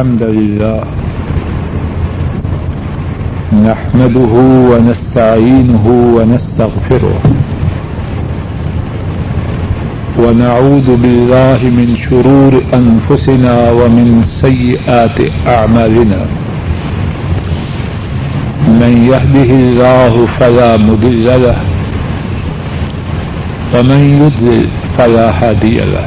الحمد لله نحمده ونستعينه ونستغفره ونعوذ بالله من شرور أنفسنا ومن سيئات أعمالنا من يهده الله فلا مضل له ومن يضلل فلا هادي له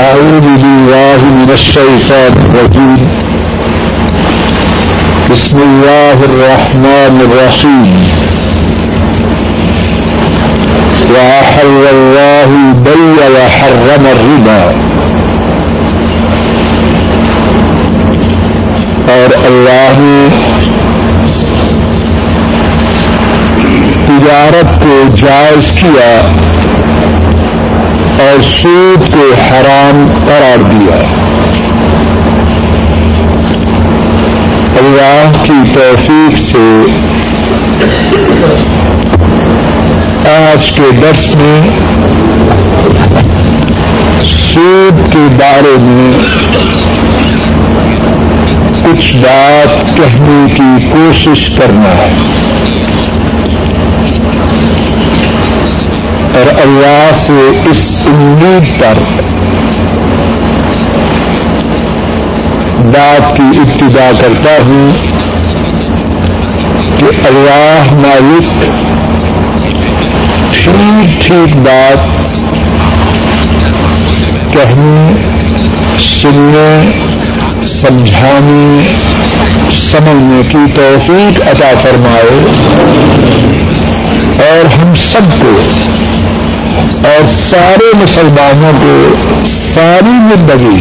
أعوذ بالله من الشيطان الرجيم. بسم الله الرحمن الرحيم. وأحل الله البيع وحرم الربا. اور اللہ نے تجارت کو جائز کیا اور سود کو حرام قرار دیا۔ اللہ کی توفیق سے آج کے درس میں سود کے بارے میں کچھ بات کہنے کی کوشش کرنا ہے۔ اور اللہ سے اس امید پر بات کی ابتدا کرتا ہوں کہ اللہ مالک ٹھیک ٹھیک بات کہنے سننے سمجھانے سمجھنے کی توفیق عطا فرمائے اور ہم سب کو اور سارے مسلمانوں کو ساری زندگی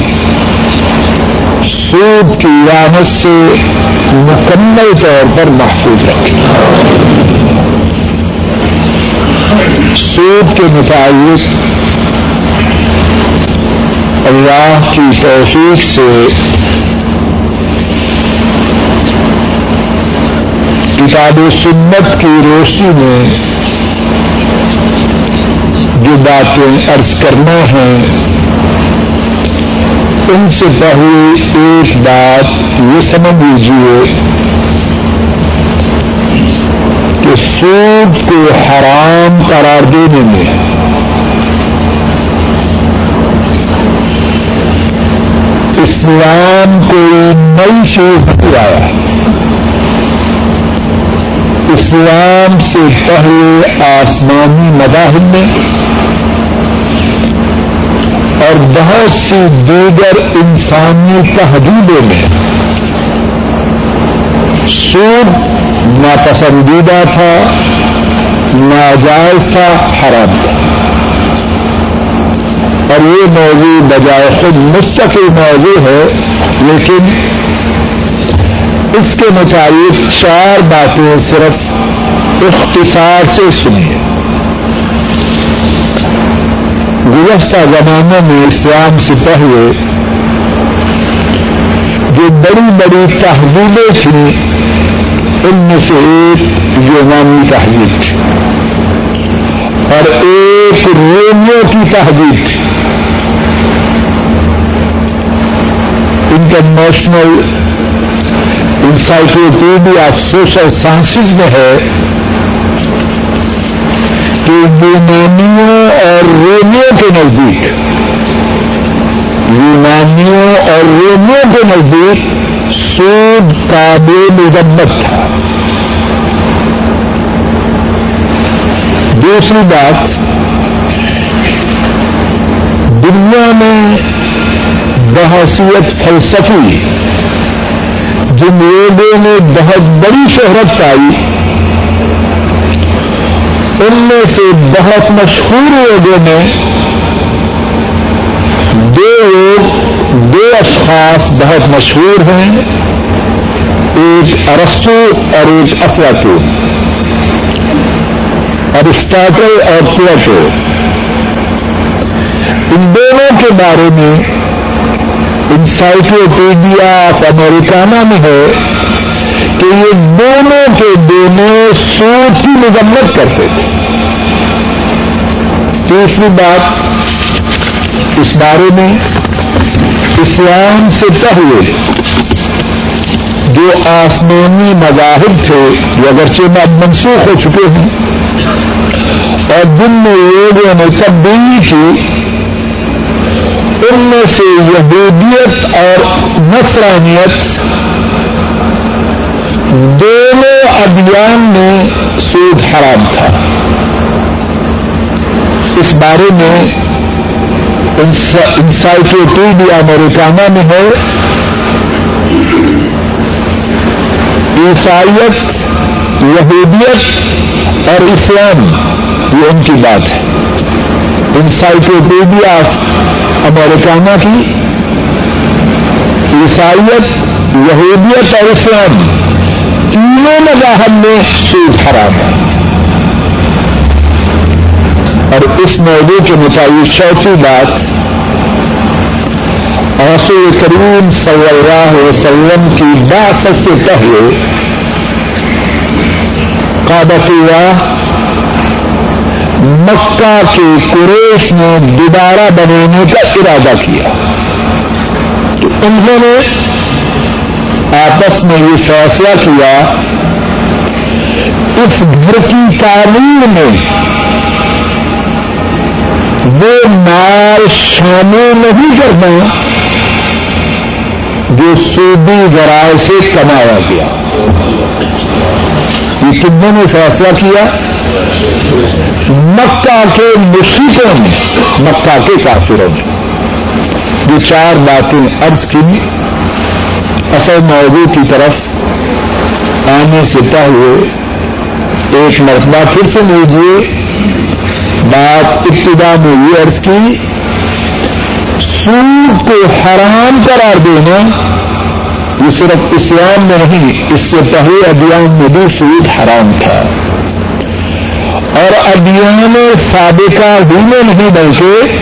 سود کی رامت سے مکمل طور پر محفوظ رکھے سود کے متعلق اللہ کی توفیق سے کتاب و سنت کی روشنی میں جو باتیں عرض کرنا ہے ان سے پہلے ایک بات یہ سمجھ لیجیے کہ سود کو حرام قرار دینے میں اسلام کوئی نئی چیز نہیں آیا۔ اسلام سے پہلے آسمانی مذاہب میں اور بہت سی دیگر انسانی تحدیدوں میں سود ناپسندیدہ تھا، ناجائز تھا، حرام تھا۔ اور یہ موضوع بجائے خود مستقل موضوع ہے، لیکن اس کے مطابق چار باتیں صرف اختصار سے سنیے۔ گزشتہ زمانوں میں اسلام سے پہلے جو بڑی بڑی تہذیبیں تھیں، ان میں سے ایک یونانی تہذیب تھی۔ اور ایک رومیو کی تہذیب تھی۔ International encyclopedia of social sciences میں ہے کہ یونانیوں اور رومیو کے نزدیک یونانیوں اور رومیو کے نزدیک سود کا مذمت تھا۔ دوسری بات، دنیا میں بحثیت فلسفی، جن لوگوں نے بہت بڑی شہرت پائی ان میں سے بہت مشہور لوگوں میں دو لوگ، دو اشخاص بہت مشہور ہیں، ایک ارستو اور ایک افلاٹو ارسٹاٹل اور پلیٹو ان دونوں کے بارے میں انسائکلوپیڈیا آف امریکانہ میں ہے۔ کہ یہ دونوں کے دونوں سوچ کی مذمت کرتے تھے۔ تیسری بات، اس بارے میں اسلام سے پہلے جو آسمانی مذاہب تھے وہ اگرچہ بعد منسوخ ہو چکے ہیں، اور جن میں لوگوں نے تبدیلی کی، ان میں سے یہودیت اور نصرانیت دونوں ادیان میں سود حرام تھا۔ اس بارے میں انسائکلوپیڈیا امریکانہ میں ہے۔ عیسائیت، یہودیت اور اسلام، یہ ان کی بات ہے۔ انسائکلوپیڈیا امریکانہ کی۔ عیسائیت، یہودیت اور اسلام۔ تینوں مذاہب میں سود حرام ہے۔ اور اس موضوع کے مطابق چوتھی بات آسو کریم صلی اللہ علیہ وسلم کی بات سے پہلے قابط اللہ، مکہ کے قریش نے دوبارہ بنانے کا ارادہ کیا۔ تو انہوں نے آپس میں یہ فیصلہ کیا، اس گھر کی تعلیم میں وہ مال شامل نہیں کرنا جو سودی ذرائع سے کمایا گیا۔ یہ کتنے نے فیصلہ کیا۔ مکہ کے مشرقوں نے مکہ کے کافروں نے یہ چار باتیں عرض کی۔ اصل موضوع کی طرف آنے سے پہلے ایک مرتبہ پھر سے لیجیے بات ابتدا میں یہ عرض کی، سود کو حرام قرار دینا یہ صرف اسلام میں نہیں، اس سے پہلے ابھیان میں بھی سود حرام تھا۔ اور ابھیان سابقہ بھی میں نہیں، بلکہ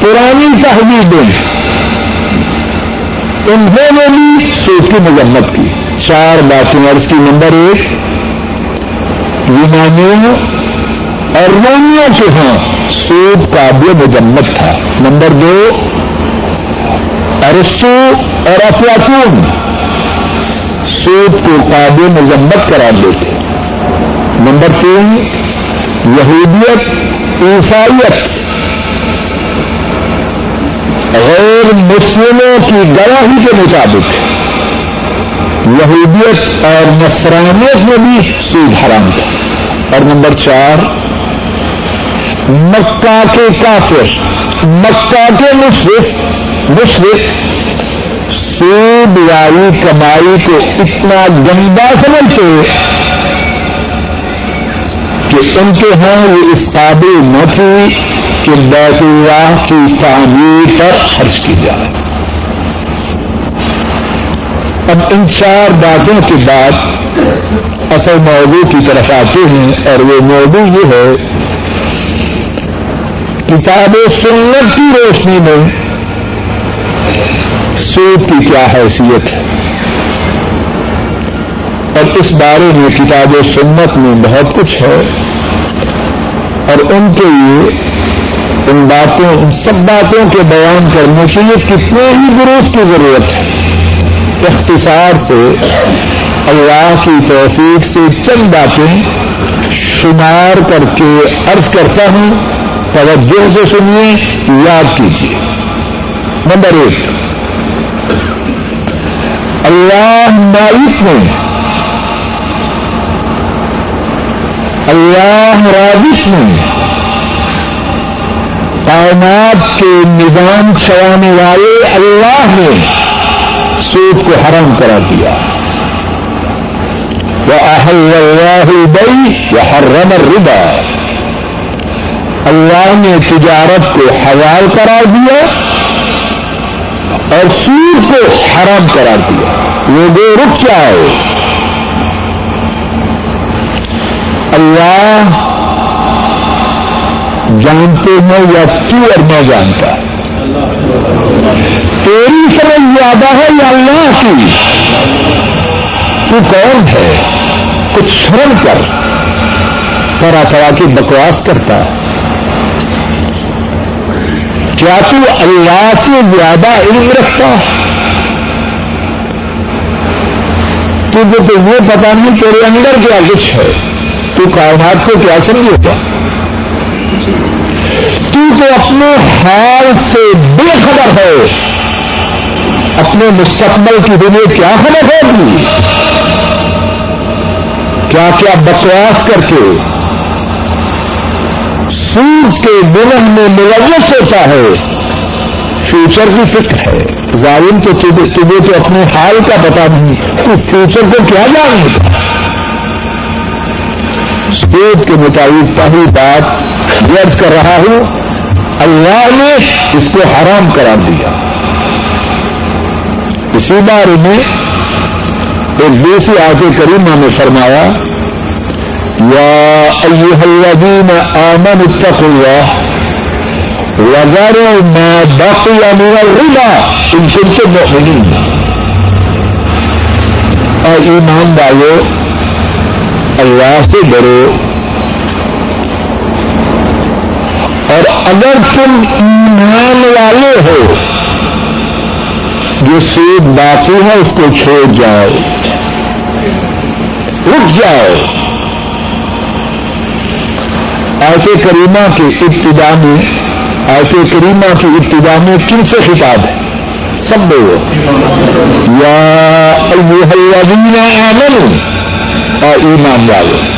پرانی تحریریں انہوں نے بھی سود کی مذمت کی۔ چار باتیں عرض کی نمبر ایک یونانیوں اور رومیوں کے ہاں سود قابل مذمت تھا۔ نمبر دو ارسو اور افلاطون سود کو قابل مذمت قرار دیتے۔ نمبر تین، یہودیت، عیسائیت۔ غیر مسلموں کی گواہی کے مطابق یہودیت اور نصرانیت میں بھی سود حرام تھا۔ اور نمبر چار، مکہ کے کافر، مکہ کے مشرف مشرف سود والی کمائی کو اتنا گندا سمجھتے کہ ان کے ہاں یہ اس قابل نہ تھی کہ بیت اللہ کی تعمیر پر خرچ کی جائے۔ اب ان چار باتوں کے بعد اصل موضوع کی طرف آتے ہیں اور وہ موضوع یہ ہے، کتاب سنت کی روشنی میں سود کی کیا حیثیت ہے۔ اور اس بارے میں کتاب و سنت میں بہت کچھ ہے اور ان کے لیے ان باتوں، ان سب باتوں کے بیان کرنے کے لیے کتنے ہی گروپ کی ضرورت ہے۔ اختصار سے اللہ کی توفیق سے چند باتیں شمار کر کے عرض کرتا ہوں۔ توجہ سے سنیے، یاد کیجیے۔ نمبر ایک، اللہ مالک نے اللہ رابط نے کائنات کے نظام چلانے والے اللہ نے سود کو حرام کرا دیا۔ وہ اللہ بئی وہ حرم ربا اللہ نے تجارت کو حوال کرا دیا اور سود کو حرام کرا دیا۔ یہ دو رک جائے اللہ جانتے ہیں یا تو اور میں جانتا تیری سمجھ زیادہ ہے یا اللہ کی؟ تو کون ہے؟ کچھ شرم کر، طرح طرح کی بکواس کرتا ہے۔ کیا تو اللہ سے زیادہ علم رکھتا کیونکہ تمہیں پتا نہیں تیرے اندر کیا کچھ ہے۔ تو کائنات کو کیا سمجھے گا؟ تو اپنے حال سے بے خبر ہے۔ اپنے مستقبل کی دنیا کیا خبر ہوگی کیا کیا بکواس کر کے سورج کے دلن میں ملوث ہوتا ہے۔ فیوچر کی فکر ہے۔ ظالم تو تجھے تو اپنے حال کا پتا نہیں تو فیوچر کو کیا جانے گا سوچ کے مطابق پہلی بات درج کر رہا ہوں اللہ نے اس کو حرام کرا دیا۔ اسی بارے میں ایک دوسری آگے کریمہ نے فرمایا، یا ایوہ الذین آمن اتقوا اللہ وذروا ما بقي من الربا ان کنتم مؤمنین۔ اور ایمان والو، اللہ سے ڈرو۔ اور اگر تم ایمان والے ہو، جو سود باقی ہے، اس کو چھوڑ جاؤ۔ رک جاؤ۔ آیت کریمہ کے ابتدا میں، آیت کریمہ کی ابتدا میں کن سے خطاب ہے؟ سب لوگ یا الذین آمنوا اور ایمان والے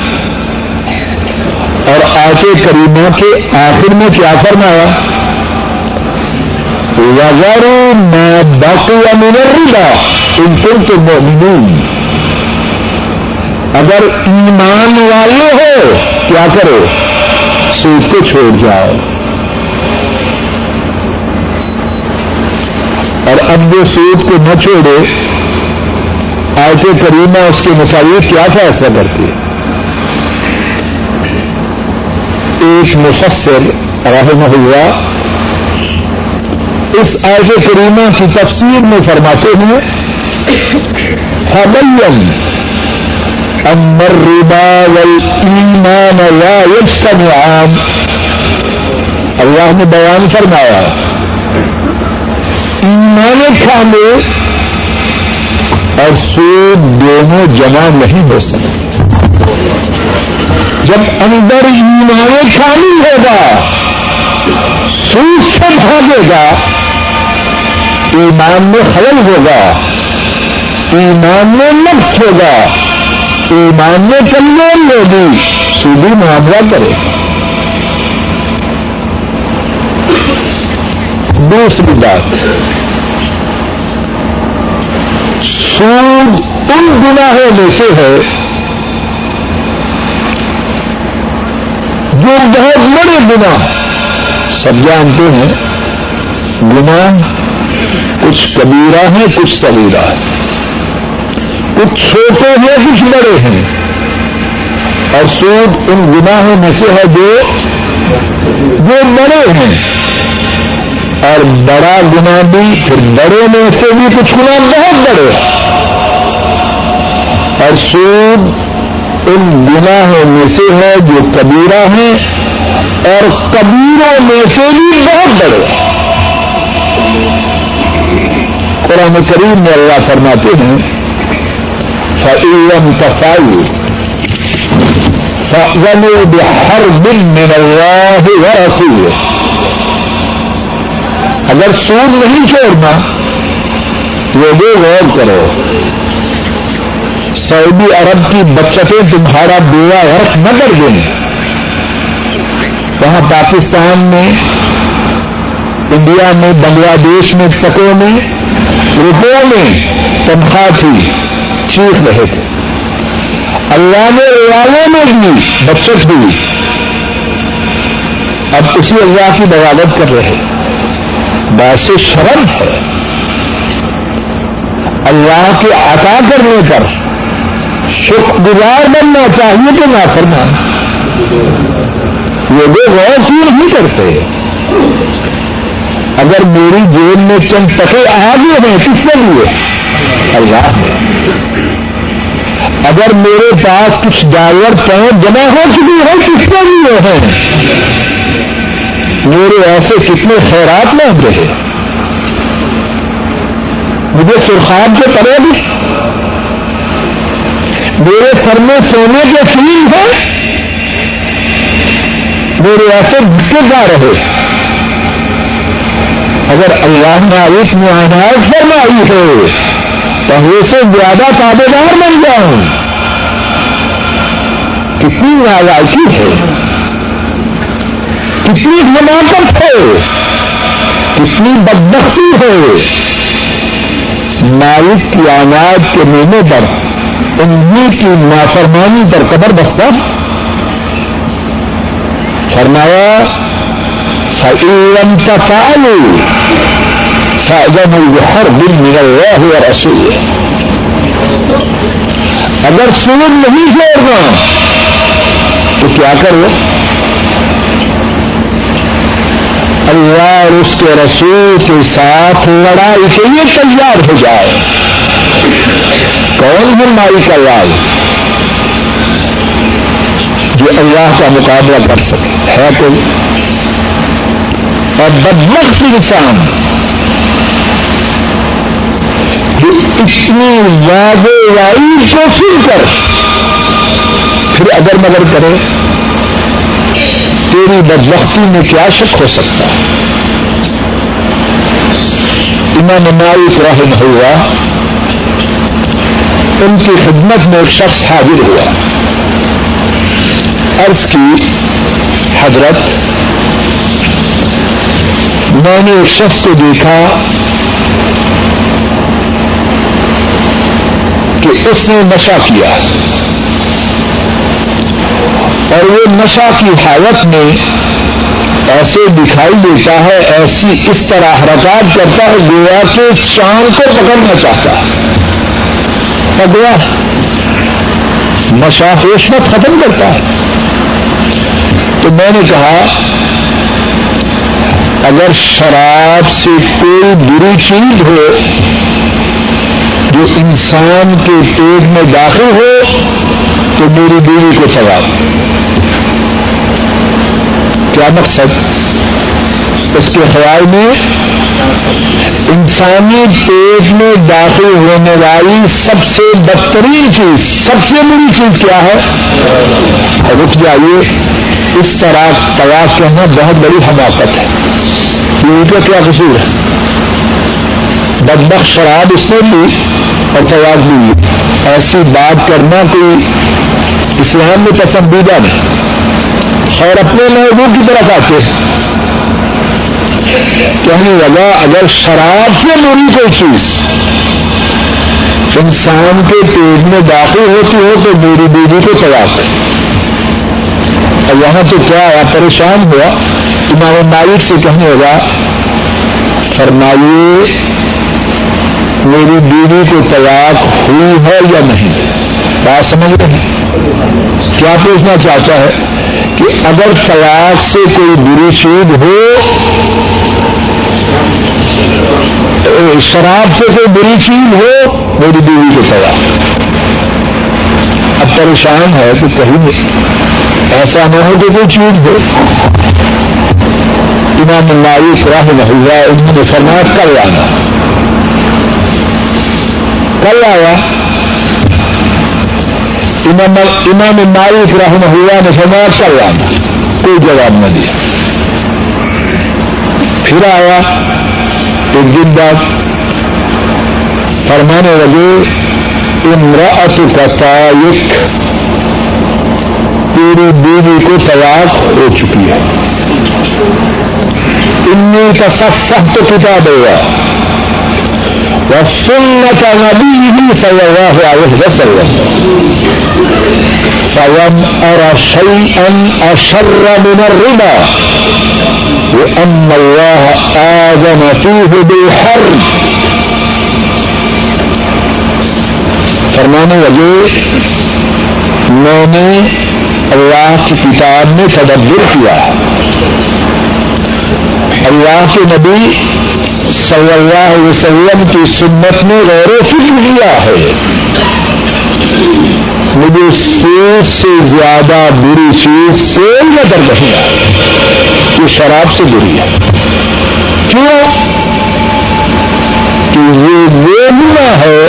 اور آتے کریمہ کے آخر میں کیا فرمایا؟ وزارو میں باقی منرا ان تم تو مومنون اگر ایمان والے ہو، کیا کرو؟ سود کو چھوڑ جاؤ۔ اور اب جو سود کو نہ چھوڑے۔ آیت کریمہ اس کے مطابق کیا فیصلہ کرتی ہے؟ ایک مفسر رحمہ اللہ اس ایسے کریمہ کی تفسیر میں فرماتے ہیں حمل امر ربا ایمان لا يجتمعان اللہ نے بیان فرمایا، ایمان کھانے اور سود دونوں جمع نہیں ہو سکتے۔ جب اندر ایمان شامل ہوگا، سوچ سے بھاگے گا، ایمان میں خلل ہوگا، ایمان میں نقص ہوگا، ایمان میں کمزور ہوگی سودی معاملہ کرے۔ گا دوسری بات، سود ان گناہوں میں سے ہے جو بہت بڑے گنا سب جانتے ہیں گنا کچھ کبیرہ ہیں، کچھ سبیرہ ہے کچھ چھوٹے ہیں، کچھ بڑے ہیں۔ اور سود ان گناہوں میں سے ہے جو جو بڑے ہیں۔ اور بڑا گنا بھی، پھر بڑے میں سے بھی کچھ گنا بہت بڑے اور سود ان گناہوں میں سے ہے جو کبیرہ ہیں اور کبیروں میں سے بھی بہت بڑے قرآن کریم میں اللہ فرماتے ہیں فعلم تفائی ہر دن من اللہ ورسول اگر سود نہیں چھوڑنا، وہ بھی غور کرو۔ سعودی عرب کی بچتیں تمہارا بیڑا غرق نہ کر دیں۔ وہاں پاکستان میں، انڈیا میں، بنگلہ دیش میں تکوں میں روپوں میں تنخواہ تھی، چیخ رہے تھے۔ اللہ نے ریالوں میں بھی بچت ہوئی اب اسی اللہ کی بغاوت کر رہے باعث شرم ہے۔ اللہ کے عطا کرنے پر شکر گزار بننا چاہیے کہ نہ کرنا یہ وہ غور کیوں نہیں کرتے۔ اگر میری جیب میں چند ٹکے آگے ہیں، کس کے لیے؟ اللہ اگر میرے پاس کچھ ڈالر پینٹ جمع ہو چکی ہے، کس کے لیے ہیں؟ میرے ایسے کتنے خیرات میں رہے مجھے سرخاب کے پڑے بھی میرے سر میں سونے کے فیل ہیں۔ میرے ایسے بھٹے جا رہے۔ اگر اللہ نے ایک فرمائی ہے پہلے سے زیادہ تابے دار بن جاؤں۔ کتنی نالائکی ہے۔ کتنی حماقت ہے۔ کتنی بدبختی ہے۔ مالک کی آناج کے مہینے پر انہیں کی نافرمانی پر قبر بستہ۔ فرمایا فعلم تفعلوا فاعلموا بحرب من الله ورسوله۔ اگر سود نہیں چھوڑنا تو کیا کرو اللہ اور اس کے رسول کے ساتھ لڑائی کے لیے تیار ہو جائے۔ کون ہے کا لال جو اللہ کا مقابلہ کر سکے؟ ہے کوئی؟ اور بدمخت انسان جو اتنی وائی کو سن کر، پھر اگر مگر کرے، تیری بدبختی میں کیا شک ہو سکتا؟ ہے امام مالک رحم ہوا ان کی خدمت میں ایک شخص حاضر ہوا۔ عرض کی، حضرت، میں نے ایک شخص کو دیکھا کہ اس نے نشہ کیا۔ اور وہ نشہ کی حالت میں ایسے دکھائی دیتا ہے، ایسی اس طرح حرکات کرتا ہے، گویا کہ چاند کو پکڑنا چاہتا ہے۔ گیا۔ نشہ مت ختم کرتا ہے۔ تو میں نے کہا، اگر شراب سے کوئی بری چیز ہو، جو انسان کے پیٹ میں داخل ہو، تو میری بیوی کو سوال کیا مقصد؟ اس کے خیال میں انسانی پیٹ میں داخل ہونے والی سب سے بدترین چیز، سب سے بری چیز کیا ہے؟ رک جائیے، اس طرح طواف کہنا بہت بڑی حماقت ہے۔ یہ کا کیا قصور ہے؟ بدبخ شراب اس نے لی اور طواف بھی لی ایسی بات کرنا کوئی اسلام میں پسندیدہ نہیں۔ اور اپنے محبوب کی طرف آتے ہیں۔ کہنے لگا اگر شراب سے بری کوئی چیز انسان کے پیٹ میں داخل ہوتی ہو تو میری بیوی کو طواف ہے۔ اور یہاں تو کیا ہوا، پریشان ہوا۔ امام مالک سے کہنے لگا فرمائیے، میری بیوی کو طلاق ہوئی ہے یا نہیں؟ بات سمجھ رہے کیا پوچھنا چاہتا ہے کہ اگر طلاق سے کوئی بری چیز ہو شراب سے کوئی بری چیز ہو، میری بیوی کو پڑا اب پریشان ہے تو کہیں ایسا نہ ہو کہ کوئی چیز ہو۔ امام مالک رحمہ اللہ انہوں نے فرمایا، کل آنا۔ کل آیا۔ امام مالک رحمہ اللہ نے فرمایا، کل آنا۔ کوئی جواب نہ دیا۔ پھر آیا۔ ایک دن بعد فرمانے لگے امراط کا تعلق پوری بیوی کو طلاق ہو چکی ہے۔ انی کا سب سخت کتاب ہوگا وہ سنت نبی بھی صلی اللہ علیہ وسلم. فلم ارى شيئا اشر من الربا. وان الله اذن فيه بالحرب. فرمانے لگے، میں نے اللہ کی کتاب میں تدبر کیا اللہ کے نبی صلی اللہ علیہ وسلم کی سنت میں غور و فکر کیا ہے۔ مجھے سوچ سے زیادہ بری چیز کوئی نظر نہیں آئی یہ شراب سے بری ہے۔ کیوں؟ کہ یہ وہ گنا ہے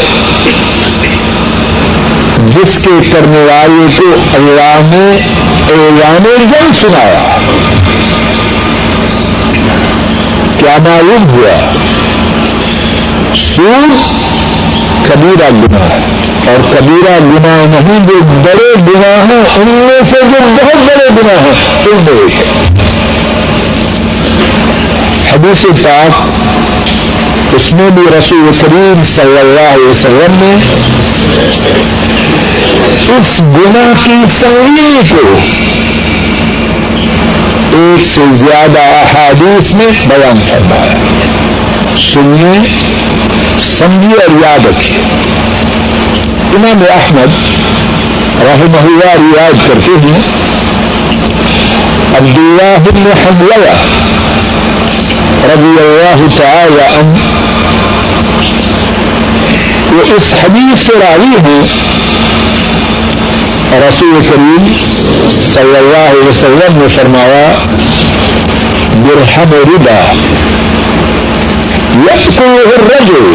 جس کے کرنے والے کو اللہ نے اعلان جنگ سنایا۔ کیا معلوم ہوا؟ سود کبیرہ گنا ہے۔ اور کبیرہ گنا نہیں، جو بڑے گنا ہیں، ان میں سے جو بہت بڑے گنا ہیں ان میں ایک ہے۔ حدیث پاک، اس میں بھی رسول کریم صلی اللہ علیہ وسلم نے اس گنا کی سنگینی کو ایک سے زیادہ احادیث میں بیان کرنا ہے سنیے، سمجھیے اور یاد رکھیے۔ امام احمد رحمہ اللہ ریاض کرتے ہیں عبد اللہ بن حملہ رضی اللہ تعالی عنہ۔ وہ اس حدیث سے راوی ہیں، رسول کریم صلی اللہ علیہ وسلم نے فرمایا، برہم ربا يأكله الرجل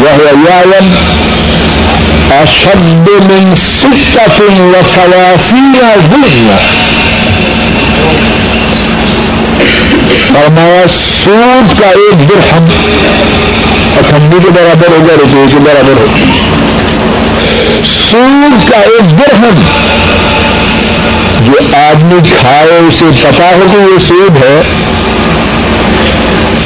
وهو يعلم أشد من ستة وثلاثين ذنة فرمایا، سود کا ایک درہم اٹھنڈی کے برابر ہوگا روپئے کے برابر ہوگا سود کا ایک درہم، جو آدمی کھائے، اسے پتا ہو کہ یہ سود ہے۔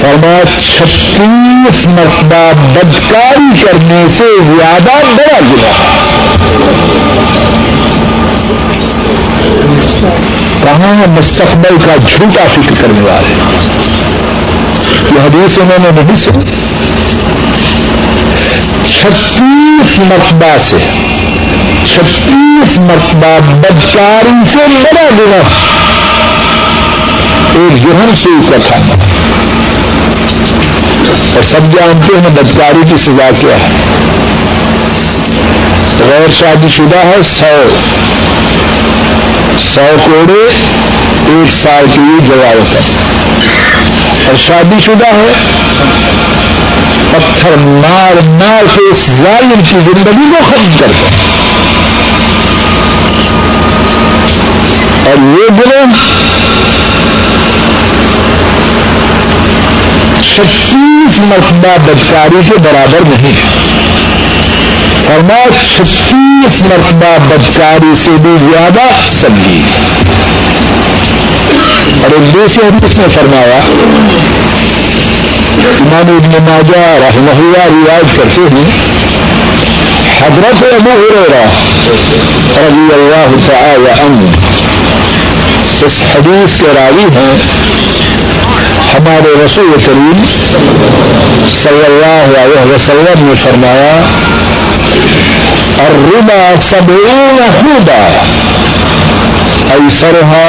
فرمایا، چھتیس مرتبہ بدکاری کرنے سے زیادہ بڑا گنا کہاں مستقبل کا جھوٹا فکر کرنے والے؟ یہ حدیث انہوں نے نہیں سنی۔ چھتیس مرتبہ سے، چھتیس مرتبہ بدکاری سے بڑا گنا ایک گرہن سے اوپر کھانا اور سب جانتے ہیں بدکاری کی سزا کیا ہے۔ غیر شادی شدہ ہے سو۔ سو کوڑے ایک سال کے لیے جواب ہے۔ اور شادی شدہ ہے پتھر مار مار کے اس ظالم کی زندگی کو ختم کر دیں اور یہ گروہ چھتیس مرتبہ بدکاری کے برابر نہیں اور میں چھتیس مرتبہ بدکاری سے بھی زیادہ سنگی۔ اور ایک دوسرے حدیث نے فرمایا، امام ابن ماجہ رحمہ اللہ رواج کرتے ہیں، حضرت ابو ہریرہ رضی اللہ تعالی عنہ اس حدیث کے راوی ہیں۔ ہمارے رسول کریم صلی اللہ علیہ وسلم نے فرمایا اور ربا سب خوبا ایسرها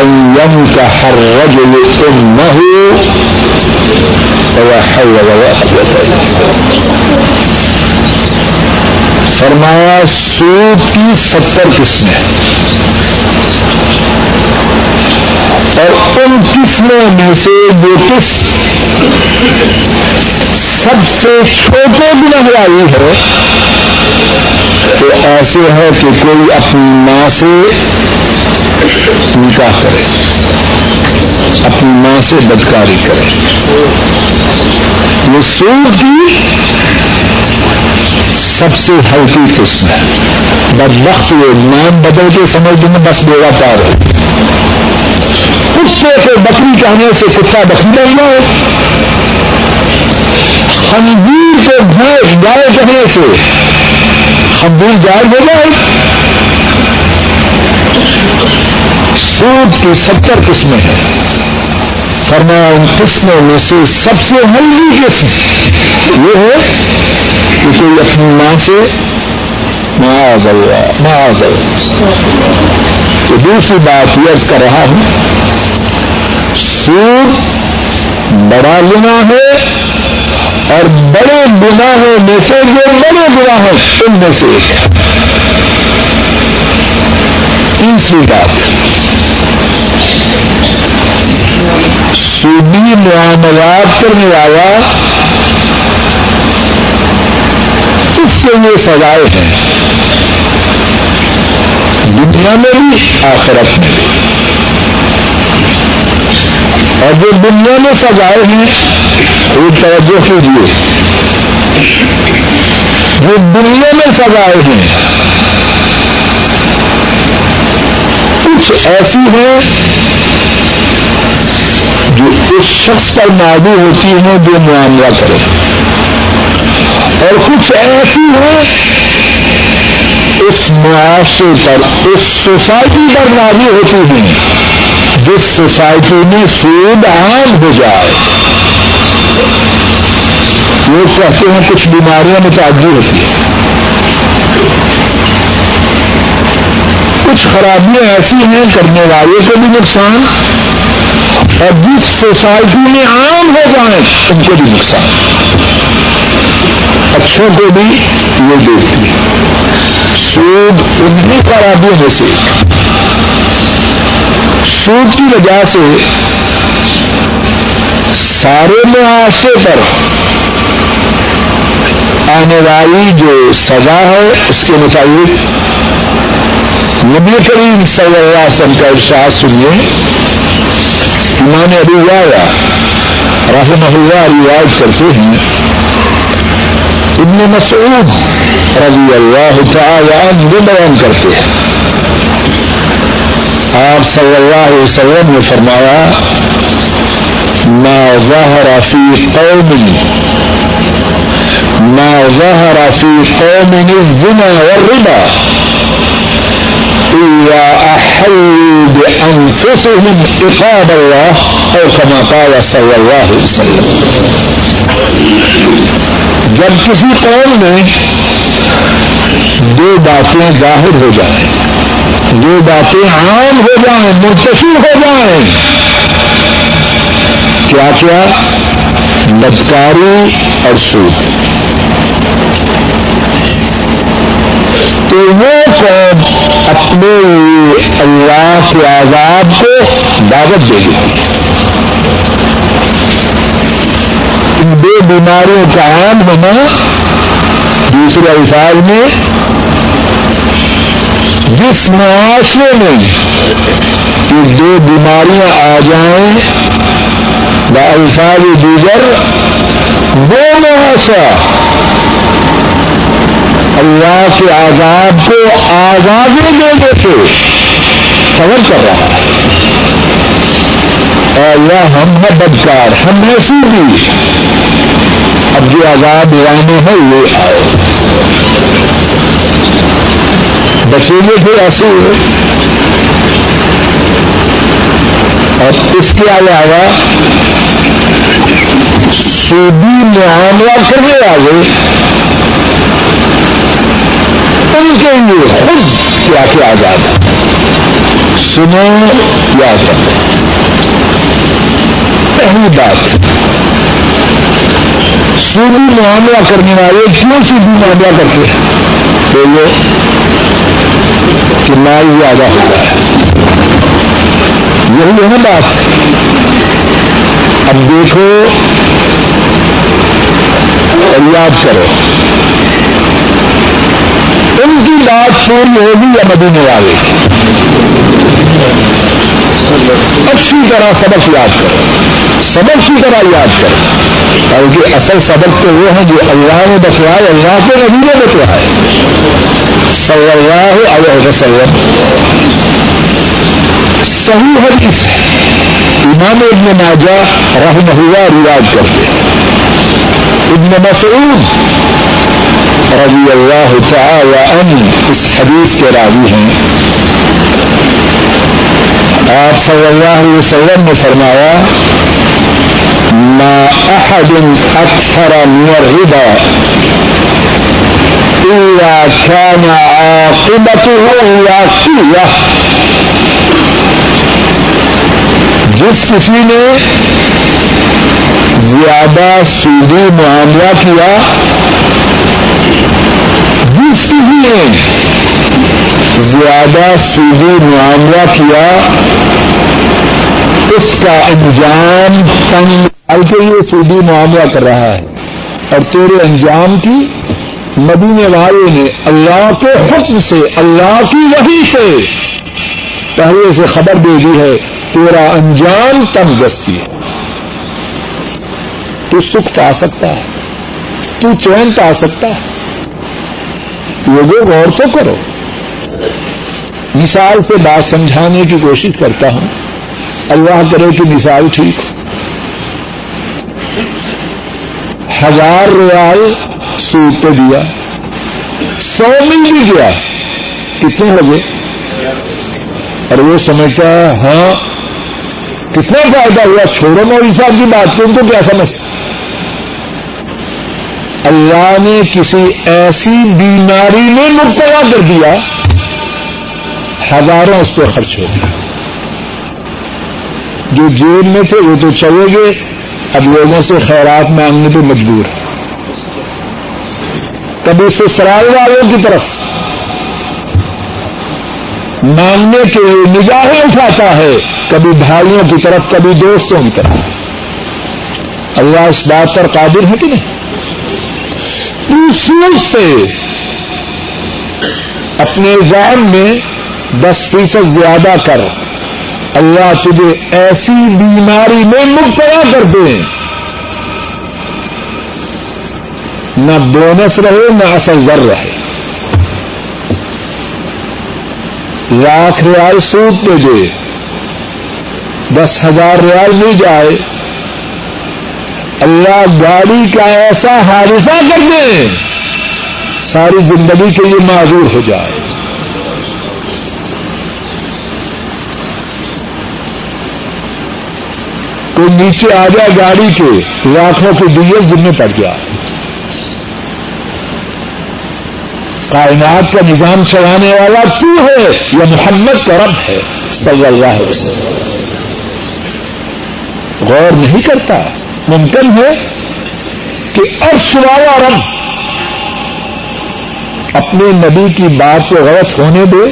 ان ينكح الرجل امه فرمایا، سود کی ستر قسمیں اور ان قسموں میں سے جو قسم سب سے چھوٹے گناہ ہے تو ایسے ہے کہ کوئی اپنی ماں سے نکاح کرے، اپنی ماں سے بدکاری کرے۔ یہ سود کی سب سے ہلکی قسم ہے۔ بد وقت یہ نام بدل کے سمجھ دیں بس بیڑا پار ہے۔ کتے کو بکری کہنے سے کتا بکری نہیں ہے؟ خنزیر کو بھینس گائے کہنے سے خنزیر جائز ہو جائے۔ سود کی ستر قسمیں ہیں۔ فرمایا، ان قسموں میں سے سب سے ہلکی قسم یہ ہے کہ کوئی اپنی ماں سے ماں گیا ماں گیا تو دوسری بات یہ کر رہا ہوں سود بڑا گنا ہے اور بڑے گناہوں میں سے جو بڑے گناہ ہیں، ان میں سے ایک ہے۔ تیسری بات سودی معاملات کرنے والا اس کے لیے سزائے ہیں۔ دنیا میں بھی، آخرت میں بھی۔ اور جو دنیا میں سزائے ہیں، وہ توجہ کیجیے جو دنیا میں سزائے ہیں، کچھ ایسی ہیں جو اس شخص پر معدو ہوتی ہیں جو معاملہ کرے۔ اور کچھ ایسی ہیں اس معاشرے پر، اس سوسائٹی پر نازی ہوتی ہیں۔ جس سوسائٹی میں سود عام ہو جائے، لوگ کہتے ہیں کچھ بیماریاں متعدد ہوتی ہیں۔ کچھ خرابیاں ایسی ہیں کرنے والے کو بھی نقصان، اور جس سوسائٹی میں عام ہو جائیں، ان کو بھی نقصان۔ اچھوں کو بھی یہ دیکھتی سود انہیں خرابیوں میں سے سود کی وجہ سے سارے معاشرے پر آنے والی جو سزا ہے، اس کے مطابق نبی کریم صلی اللہ علیہ وسلم کا ارشاد سنیے۔ امام ابو وایا رحمہ اللہ روایت کرتے ہیں۔ ابن مسعود رضی اللہ تعالی عنہ بیان کرتے ہیں۔ آپ صلی اللہ علیہ وسلم نے فرمایا، ما ظهر في قوم ما ظهر في قوم الزنا والربا أحلوا بأنفسهم إقاب الله أو كما قال صلى الله عليه وسلم۔ جب کسی قوم میں دو باتیں ظاہر ہو جائیں دو باتیں عام ہو جائیں منتشر ہو جائیں۔ کیا کیا؟ بدکاری اور سود۔ تو وہ قوم اپنے اللہ کے آزاد کو دعوت دے گی۔ ان دو بیماریوں کا عام ہونا دوسرے الفاظ میں جس معاشرے میں یہ دو بیماریاں آ جائیں الفاظ دیگر، وہ معاشرہ اللہ کے آزاد کو آزادی دینے سے خبر کر رہا ہے۔ اللہ، ہم ہے بدکار، ہم نے بھی اب جو آزاد لانے ہیں یہ آئے بچے گے پھر ایسے ہوئے اور اس کے علاوہ سودی معاملہ کرنے والے ان کے لیے خود کیا کیا آزاد سنو، یاد رکھو۔ پہلی بات سودی معاملہ کرنے والے کیوں سودی معاملہ کرتے ہیں؟ تو یہ کہ مال زیادہ ہوتا ہے یہی ہے بات۔ اب دیکھو اور یاد کرو۔ ان کی بات پوری ہوگی یا مدینے والے۔ اچھی طرح سبق یاد کرو۔ سبق کی طرح یاد کرو۔ بلکہ اصل سبق تو وہ ہیں جو اللہ نے بتلائے اللہ کے نبی نے بتلائے صلی اللہ علیہ وسلم. صحیح حدیث ہے. امام ابن ماجہ رحمہ اللہ ریاض کرتے ابن مسعود رضی اللہ تعالی عنہ اس حدیث کے راوی ہیں. آپ صلی اللہ علیہ وسلم نے فرمایا، ما احد اکثر من الربا. الا كان عاقبته الى جس کسی نے زیادہ سودی معاملہ کیا، جس کسی نے زیادہ سودی معاملہ کیا، اس کا انجام تنگ کے یہ سودی معاملہ کر رہا ہے۔ اور تیرے انجام کی مدینے والے نے اللہ کے حکم سے، اللہ کی وحی سے۔ پہلے سے خبر دے دی ہے، تیرا انجام تنگ دستی ہے۔ تو سکھ پا سکتا ہے، تو چین پا سکتا ہے۔ لوگوں غور تو کرو۔ مثال سے بات سمجھانے کی کوشش کرتا ہوں۔ اللہ کرے کہ مثال ٹھیک ہزار ریال سوٹ پہ دیا۔ سو مل بھی گیا۔ کتنے لگے اور وہ سمجھتا ہے ہاں۔ کتنا فائدہ ہوا؟ چھوڑو مول صاحب کی بات کو، ان کو کیا سمجھ؟ اللہ نے کسی ایسی بیماری میں مبتلا کر دیا، ہزاروں اس پہ خرچ ہو گیا۔ جو جیب میں تھے، وہ تو چلے گئے۔ اب لوگوں سے خیرات مانگنے پہ مجبور ہے کبھی سسرال والوں کی طرف مانگنے کے لیے نگاہیں اٹھاتا ہے، کبھی بھائیوں کی طرف، کبھی دوستوں کی طرف۔ اللہ اس بات پر قادر ہے کہ نہیں؟ سوچ سے اپنے زام میں دس فیصد زیادہ کر، اللہ تجھے ایسی بیماری میں مبتلا کر دے نہ بونس رہے، نہ اصل زر رہے۔ لاکھ ریال سوٹ پہ دے، دس ہزار ریال مل جائے۔ اللہ گاڑی کا ایسا حادثہ کر دے، ساری زندگی کے لیے معذور ہو جائے۔ کوئی نیچے آ جائے گاڑی کے، لاکھوں کے دیے ذمہ پڑ گیا۔ کائنات کا نظام چلانے والا تو ہے یا محمد کا رب ہے، صلی اللہ علیہ وسلم۔ غور نہیں کرتا، ممکن ہے کہ عرش والا رب اپنے نبی کی بات کو غلط ہونے دے،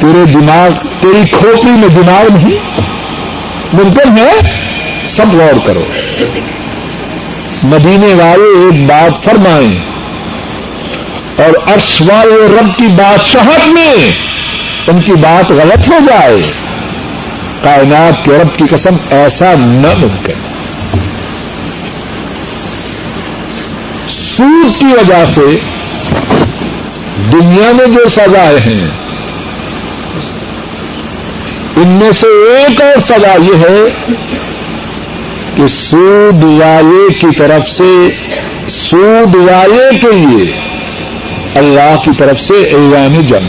تیرے دماغ، تیری کھوپڑی میں دماغ نہیں۔ ممکن ہے، سب غور کرو۔ مدینے والے ایک بات فرمائیں۔ اور عرش والے رب کی بادشاہت میں ان کی بات غلط ہو جائے۔ کائنات کے رب کی قسم ایسا نہ ممکن۔ سود کی وجہ سے دنیا میں جو سزائے ہیں، ان میں سے ایک اور سزا یہ ہے کہ سود والے کی طرف سے، سود والے کے لیے اللہ کی طرف سے اعلان جنگ۔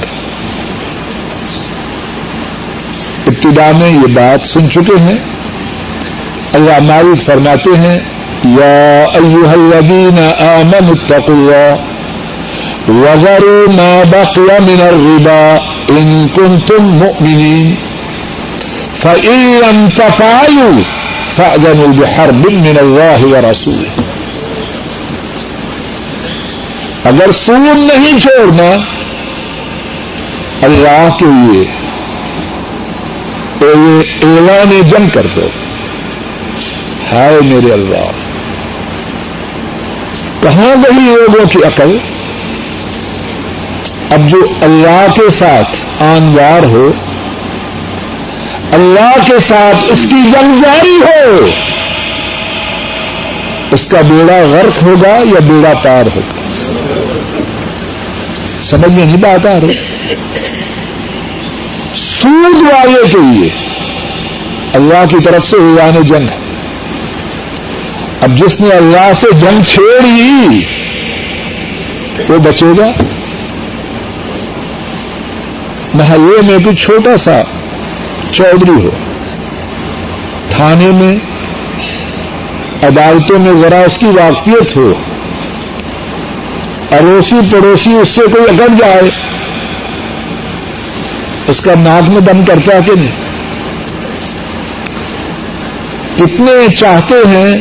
ابتدا میں یہ بات سن چکے ہیں۔ اللہ مالک فرماتے ہیں يا أيها الذين آمنوا اتقوا الله وذروا ما بقي من الربا إن كنتم مؤمنين فإن لم تفعلوا فأذنوا بحرب من الله ورسوله۔ اگر سود نہیں چھوڑنا اللہ کے لیے اعلان جنگ کر دو۔ ہائے میرے اللہ۔ کہاں گئی لوگوں کی عقل؟ اب جو اللہ کے ساتھ آنوار ہو، اللہ کے ساتھ اس کی جنگ جاری ہو، اس کا بیڑا غرق ہوگا یا بیڑا پار ہوگا؟ سمجھ میں نہیں بات آ رہی۔ سود والے کے لیے اللہ کی طرف سے اعلان جنگ۔ ہے اب جس نے اللہ سے جنگ چھیڑی، وہ بچے گا۔ محلے میں کوئی چھوٹا سا چودھری ہو۔ تھانے میں، عدالتوں میں ذرا اس کی واقفیت ہو۔ اڑوسی پڑوسی اس سے کوئی اکڑ جائے، اس کا ناک میں دم کرتا کہ نہیں؟ کتنے چاہتے ہیں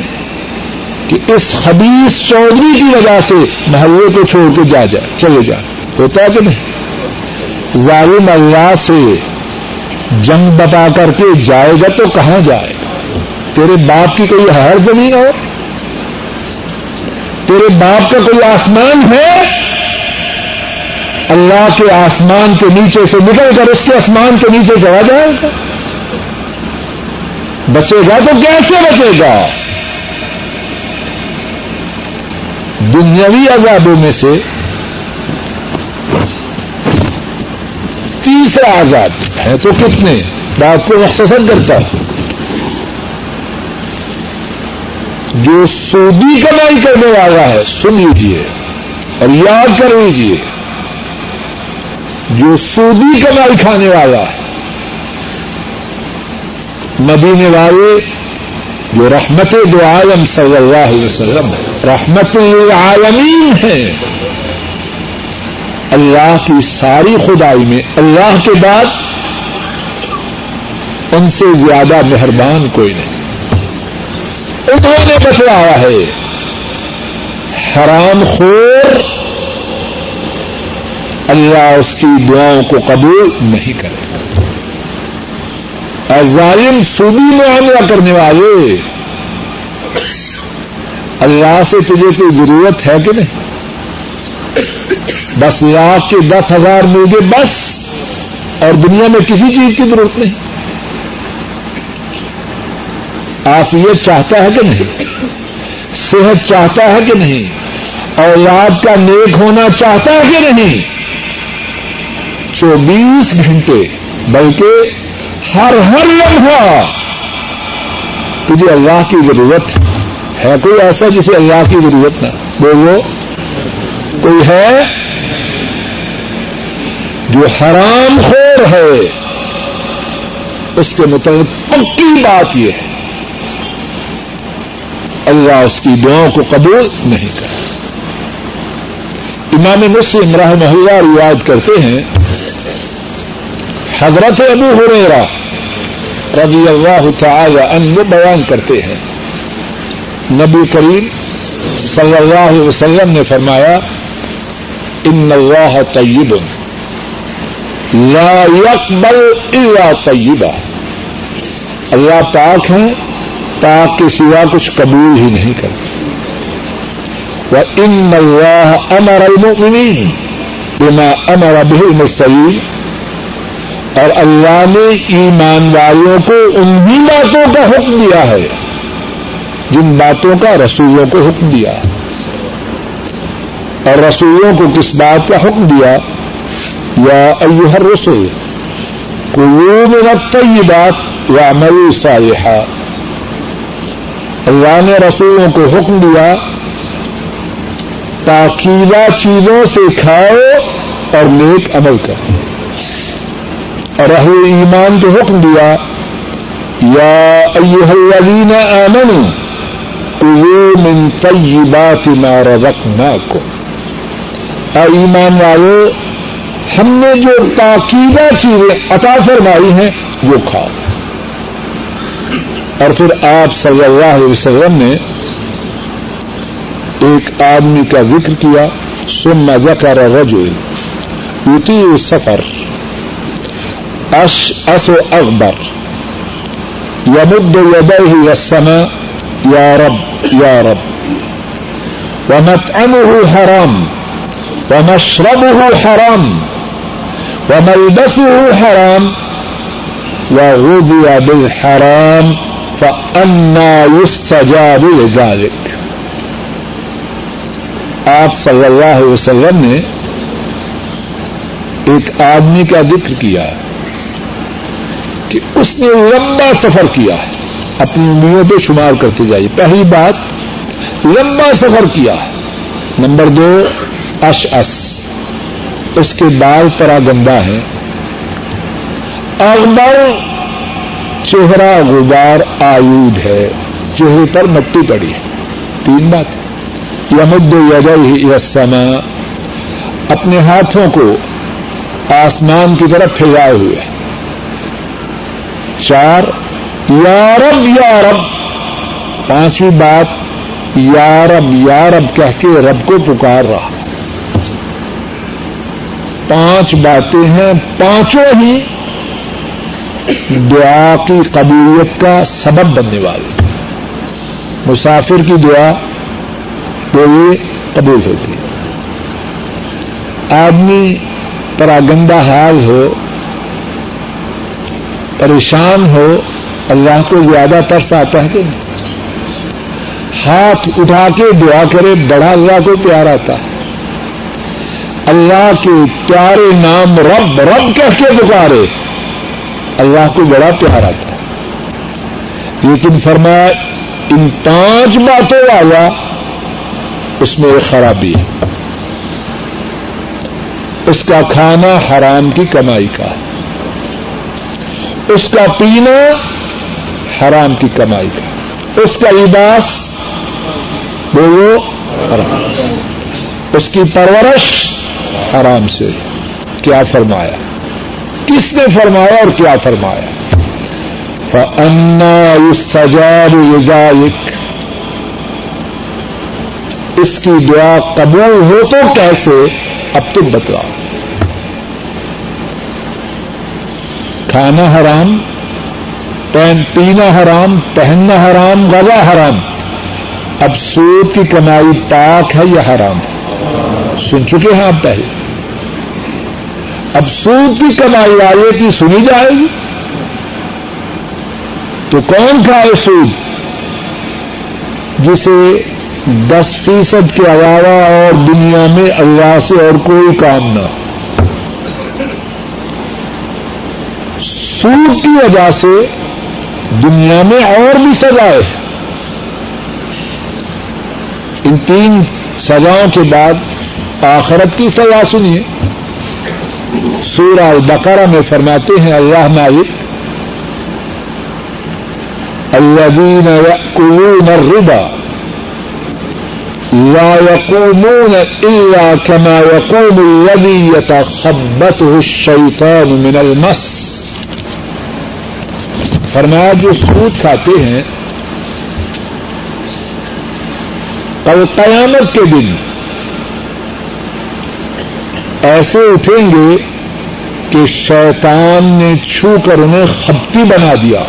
کہ اس خبیص چودھری کی وجہ سے محلے کو چھوڑ کے جا جائے، چلے جائے۔ ہوتا ہے کہ نہیں؟ ظالم اللہ سے جنگ بتا کر کے جائے گا تو کہاں جائے؟ گا تیرے باپ کی کوئی ہر زمین ہو تیرے باپ کا کوئی آسمان ہے؟ اللہ کے آسمان کے نیچے سے نکل کر اس کے آسمان کے نیچے چلا جائے گا۔ بچے گا تو کیسے بچے گا؟ دنیاوی آزادوں میں سے تیسرا آزاد ہے تو کتنے؟ بات کو مختصر کرتا ہوں۔ جو سودی کمائی کرنے والا ہے، سن لیجیے اور یاد کر لیجیے جو سودی کمائی کھانے والا ہے، مدینے والے، جو رحمت دو عالم صلی اللہ علیہ وسلم، رحمت عالمین ہیں۔ اللہ کی ساری خدائی میں، اللہ کے بعد ان سے زیادہ مہربان کوئی نہیں۔ انہوں نے بتلایا ہے۔ حرام خور اللہ اس کی دعاؤں کو قبول نہیں کرے۔ ظالم سودی معاملہ کرنے والے، اللہ سے تجھے کوئی ضرورت ہے کہ نہیں؟ بس لاکھ کے دس ہزار مل گئے بس، اور دنیا میں کسی چیز کی ضرورت نہیں۔ آفیت چاہتا ہے کہ نہیں؟ صحت چاہتا ہے کہ نہیں؟ اولاد کا نیک ہونا چاہتا ہے کہ نہیں؟ چوبیس گھنٹے، بلکہ ہر ہر لمحہ تجھے اللہ کی ضرورت ہے۔ کوئی ایسا جسے اللہ کی ضرورت نہ بولو کوئی ہے جو حرام خور ہے۔ اس کے متعلق پکی بات یہ ہے۔ اللہ اس کی دعاؤں کو قبول نہیں کرتا امام مسلم راہ محلہ روایت کرتے ہیں، حضرت ابو ہریرا رضی اللہ تعالی ان بیان کرتے ہیں۔ نبی کریم صلی اللہ علیہ وسلم نے فرمایا، ان اللہ طیب، لا يقبل الا طیبہ۔ اللہ پاک ہیں پاک کے سوا کچھ قبول ہی نہیں کرتے وہ ان اللہ امر المؤمنین بما امر به المرسلین۔ اور اللہ نے ایمان والوں کو انہی باتوں کا حکم دیا ہے، جن باتوں کا رسولوں کو حکم دیا۔ اور رسولوں کو کس بات کا حکم دیا؟ یا ایوہ الرسل کلو من الطیبات وعملوا صالحا اللہ نے رسولوں کو حکم دیا تاکیدہ چیزوں سے کھاؤ اور نیک عمل کرو۔ اور اہل ایمان کو حکم دیا، یا ایوہ الذین آمنوا، کلوا من طیبات ما رزقناکم۔ اے ایمان والے ہم نے جو تاکیدہ چیزیں عطا فرمائی ہیں، وہ کھاؤ۔ اور پھر آپ صلی اللہ علیہ وسلم نے ایک آدمی کا ذکر کیا، ثم ذكر رجل يطيع السفر. أشأث أغبر يمد يديه إلى السماء. يا رب يا رب. ومطعمه حرام. ومشربه حرام. وملبسه حرام. وغذي بالحرام. فأنا يستجاب لذلك۔ آپ صلی اللہ علیہ وسلم نے ایک آدمی کا ذکر کیا کہ اس نے لمبا سفر کیا ہے۔ اپنی امیوں پہ شمار کرتے جائیے۔ پہلی بات، لمبا سفر کیا ہے۔ نمبر دو اش اس اس کے بال طرح گندا ہے اکبر چہرہ غبار آیود ہے۔ چہرے پر مٹی پڑی ہے۔ تین بات۔ یمد یدئی یسما اپنے ہاتھوں کو آسمان کی طرف پھیلائے ہوئے چار۔ یارب یارب پانچویں بات۔ یارب یارب کہہ کے رب کو پکار رہا۔ پانچ باتیں ہیں۔ پانچوں ہی دعا کی قبولیت کا سبب بننے والی مسافر کی دعا تو یہ قبول ہوتی ہے۔ آدمی پراگندہ حال ہو، پریشان ہو، اللہ کو زیادہ ترس آتا ہے کہ نہیں؟ ہاتھ اٹھا کے دعا کرے، بڑا اللہ کو پیار آتا ہے۔ اللہ کے پیارے نام رب رب کہہ کے پکارے۔ اللہ کو بڑا پیار آتا ہے لیکن فرمایا، ان پانچ باتوں والا اس میں ایک خرابی ہے۔ اس کا کھانا حرام کی کمائی کا ہے۔ اس کا پینا حرام کی کمائی کا اس کا لباس بولو حرام۔ اس کی پرورش حرام سے۔ کیا فرمایا؟ کس نے فرمایا اور کیا فرمایا؟ انا استجاب یزائک اس کی دعا قبول ہو تو کیسے؟ اب تم بتلا کھانا حرام، پین پینا حرام، پہننا حرام، غذا حرام۔ اب سود کی کمائی پاک ہے یا حرام؟ سن چکے ہیں آپ پہلے۔ اب سود کی کمائی والے کی سنی جائے گی؟ تو کون کھائے سود؟ جسے دس فیصد کے علاوہ اور دنیا میں اللہ سے اور کوئی کام نہ سود کی وجہ سے دنیا میں اور بھی سزائے ان تین سزاؤں کے بعد آخرت کی سزا سنیے۔ سورہ البقرہ میں فرماتے ہیں، اللہ مالک الذين يأكلون الربا، لا يقومون إلا كما يقوم الذي يتخبطه الشيطان من المس۔ فرمایا، جو سود کھاتے ہیں کل قیامت کے دن ایسے اٹھیں گے کہ شیطان نے چھو کر انہیں خپتی بنا دیا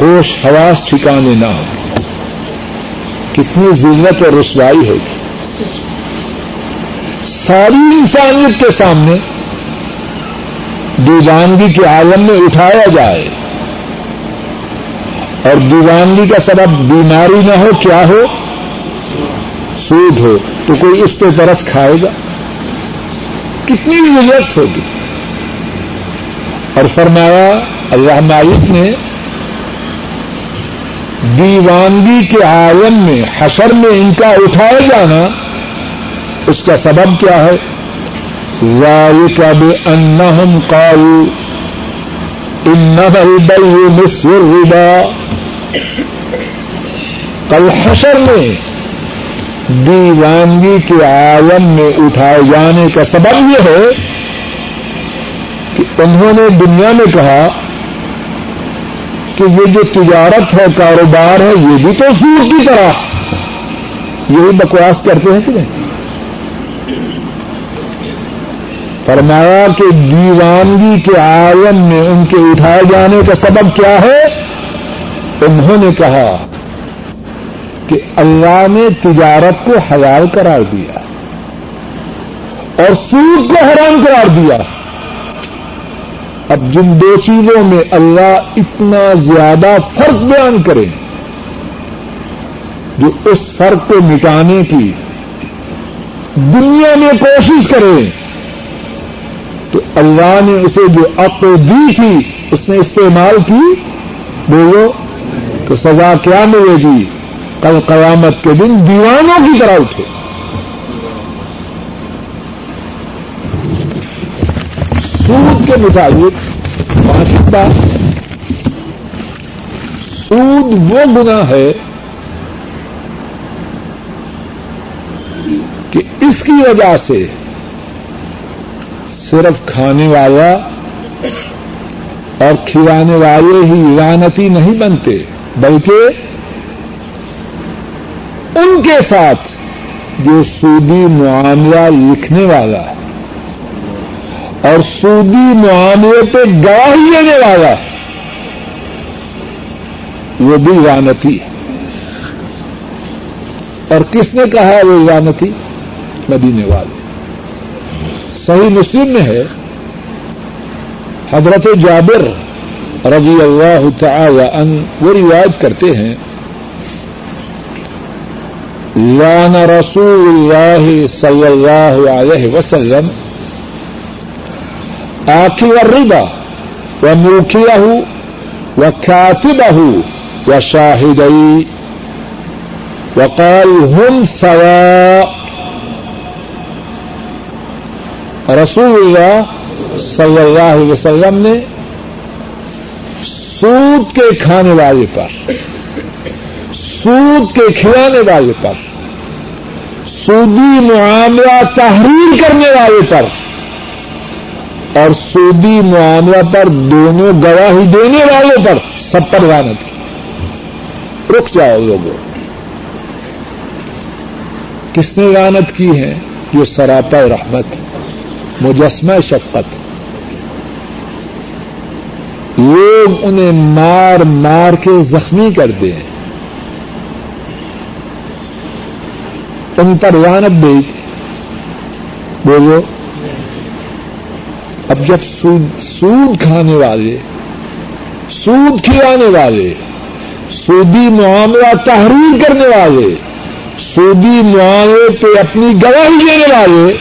ہوش حواس ٹھکانے نہ ہو۔ کتنی ذلت اور رسوائی ہوگی۔ ساری انسانیت کے سامنے دیوانگی کے عالم میں اٹھایا جائے۔ اور دیوانگی کا سبب بیماری نہ ہو، کیا ہو؟ سود ہو۔ تو کوئی اس پہ برس کھائے گا؟ کتنی ضرورت ہوگی۔ اور فرمایا، اللہ مالک نے دیوانگی کے عالم میں، حشر میں ان کا اٹھایا جانا، اس کا سبب کیا ہے؟ بے انہم قالوا انما البيع مثل الربا۔ کل حشر میں دیوانگی کے عالم میں اٹھائے جانے کا سبب یہ ہے کہ انہوں نے دنیا میں کہا کہ یہ جو تجارت ہے، کاروبار ہے، یہ بھی تو سور کی طرح۔ یہی بکواس کرتے ہیں کہ نہیں؟ فرمایا کہ دیوانگی کے عالم میں ان کے اٹھائے جانے کا سبب کیا ہے؟ انہوں نے کہا کہ اللہ نے تجارت کو حلال قرار دیا اور سود کو حرام قرار دیا۔ اب جن دو چیزوں میں اللہ اتنا زیادہ فرق بیان کرے، جو اس فرق کو مٹانے کی دنیا میں کوشش کرے، تو اللہ نے اسے جو عقل دی تھی، اس نے استعمال کی، بولو تو سزا کیا ملے گی؟ کل قیامت کے دن دیوانوں کی طرح اٹھے۔ سود کے مطابق بات سود وہ گنا ہے کہ اس کی وجہ سے صرف کھانے والا اور کھلانے والے ہی رانتی نہیں بنتے، بلکہ ان کے ساتھ جو سودی معاملہ لکھنے والا ہے اور سودی معاملے پہ گواہی لینے والا وہ بھی رانتی ہے۔ اور کس نے کہا وہ رانتی؟ مدینے والے۔ صحیح مسلم میں ہے، حضرت جابر رضی اللہ تعالی ان وہ روایت کرتے ہیں۔ لان رسول اللہ صلی اللہ علیہ وسلم آخر الربا وموكله وكاتبه وشاهدي وقال هم سواء رسول اللہ صلی اللہ علیہ وسلم نے سود کے کھانے والے پر سود کے کھلانے والے پر، سودی معاملہ تحریر کرنے والے پر، اور سودی معاملہ پر دونوں گواہی دینے والوں پر سب پر لانت کی رک جاؤ لوگوں۔ کس نے لانت کی ہے؟ جو سراپا رحمت، مجسمہ شفقت۔ لوگ انہیں مار مار کے زخمی کر دیں۔ ان پر لانت بھیج بولو اب جب سود کھانے والے، سود کھلانے والے، سودی معاملہ تحریر کرنے والے، سودی معاملے پہ اپنی گواہی دینے والے،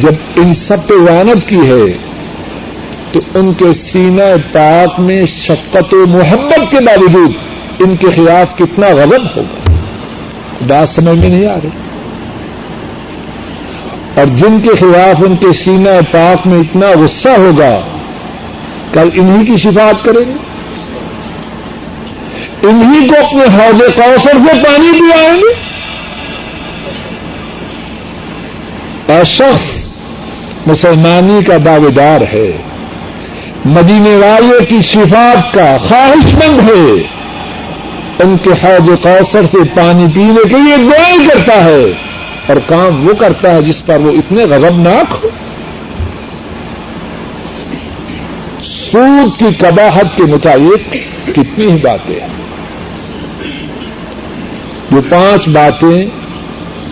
جب ان سب پہ وانت کی ہے، تو ان کے سینہ پاک میں شفقت و محبت کے باوجود ان کے خلاف کتنا غضب ہوگا۔ بات سمجھ میں نہیں آ رہی۔ اور جن کے خلاف ان کے سینہ پاک میں اتنا غصہ ہوگا، کل انہیں کی شفاعت کریں گے۔ انہیں کو اپنے حوض کوثر سے پانی پلائیں گے۔ اور شخص مسلمانی کا دعوے دار ہے، مدینے والے کی شفاعت کا خواہش مند ہے۔ ان کے حوض کوثر سے پانی پینے کے لیے دعائیں کرتا ہے اور کام وہ کرتا ہے جس پر وہ اتنے غضبناک ہو۔ سود کی کباہت کے مطابق کتنی ہی باتیں ہیں۔ جو پانچ باتیں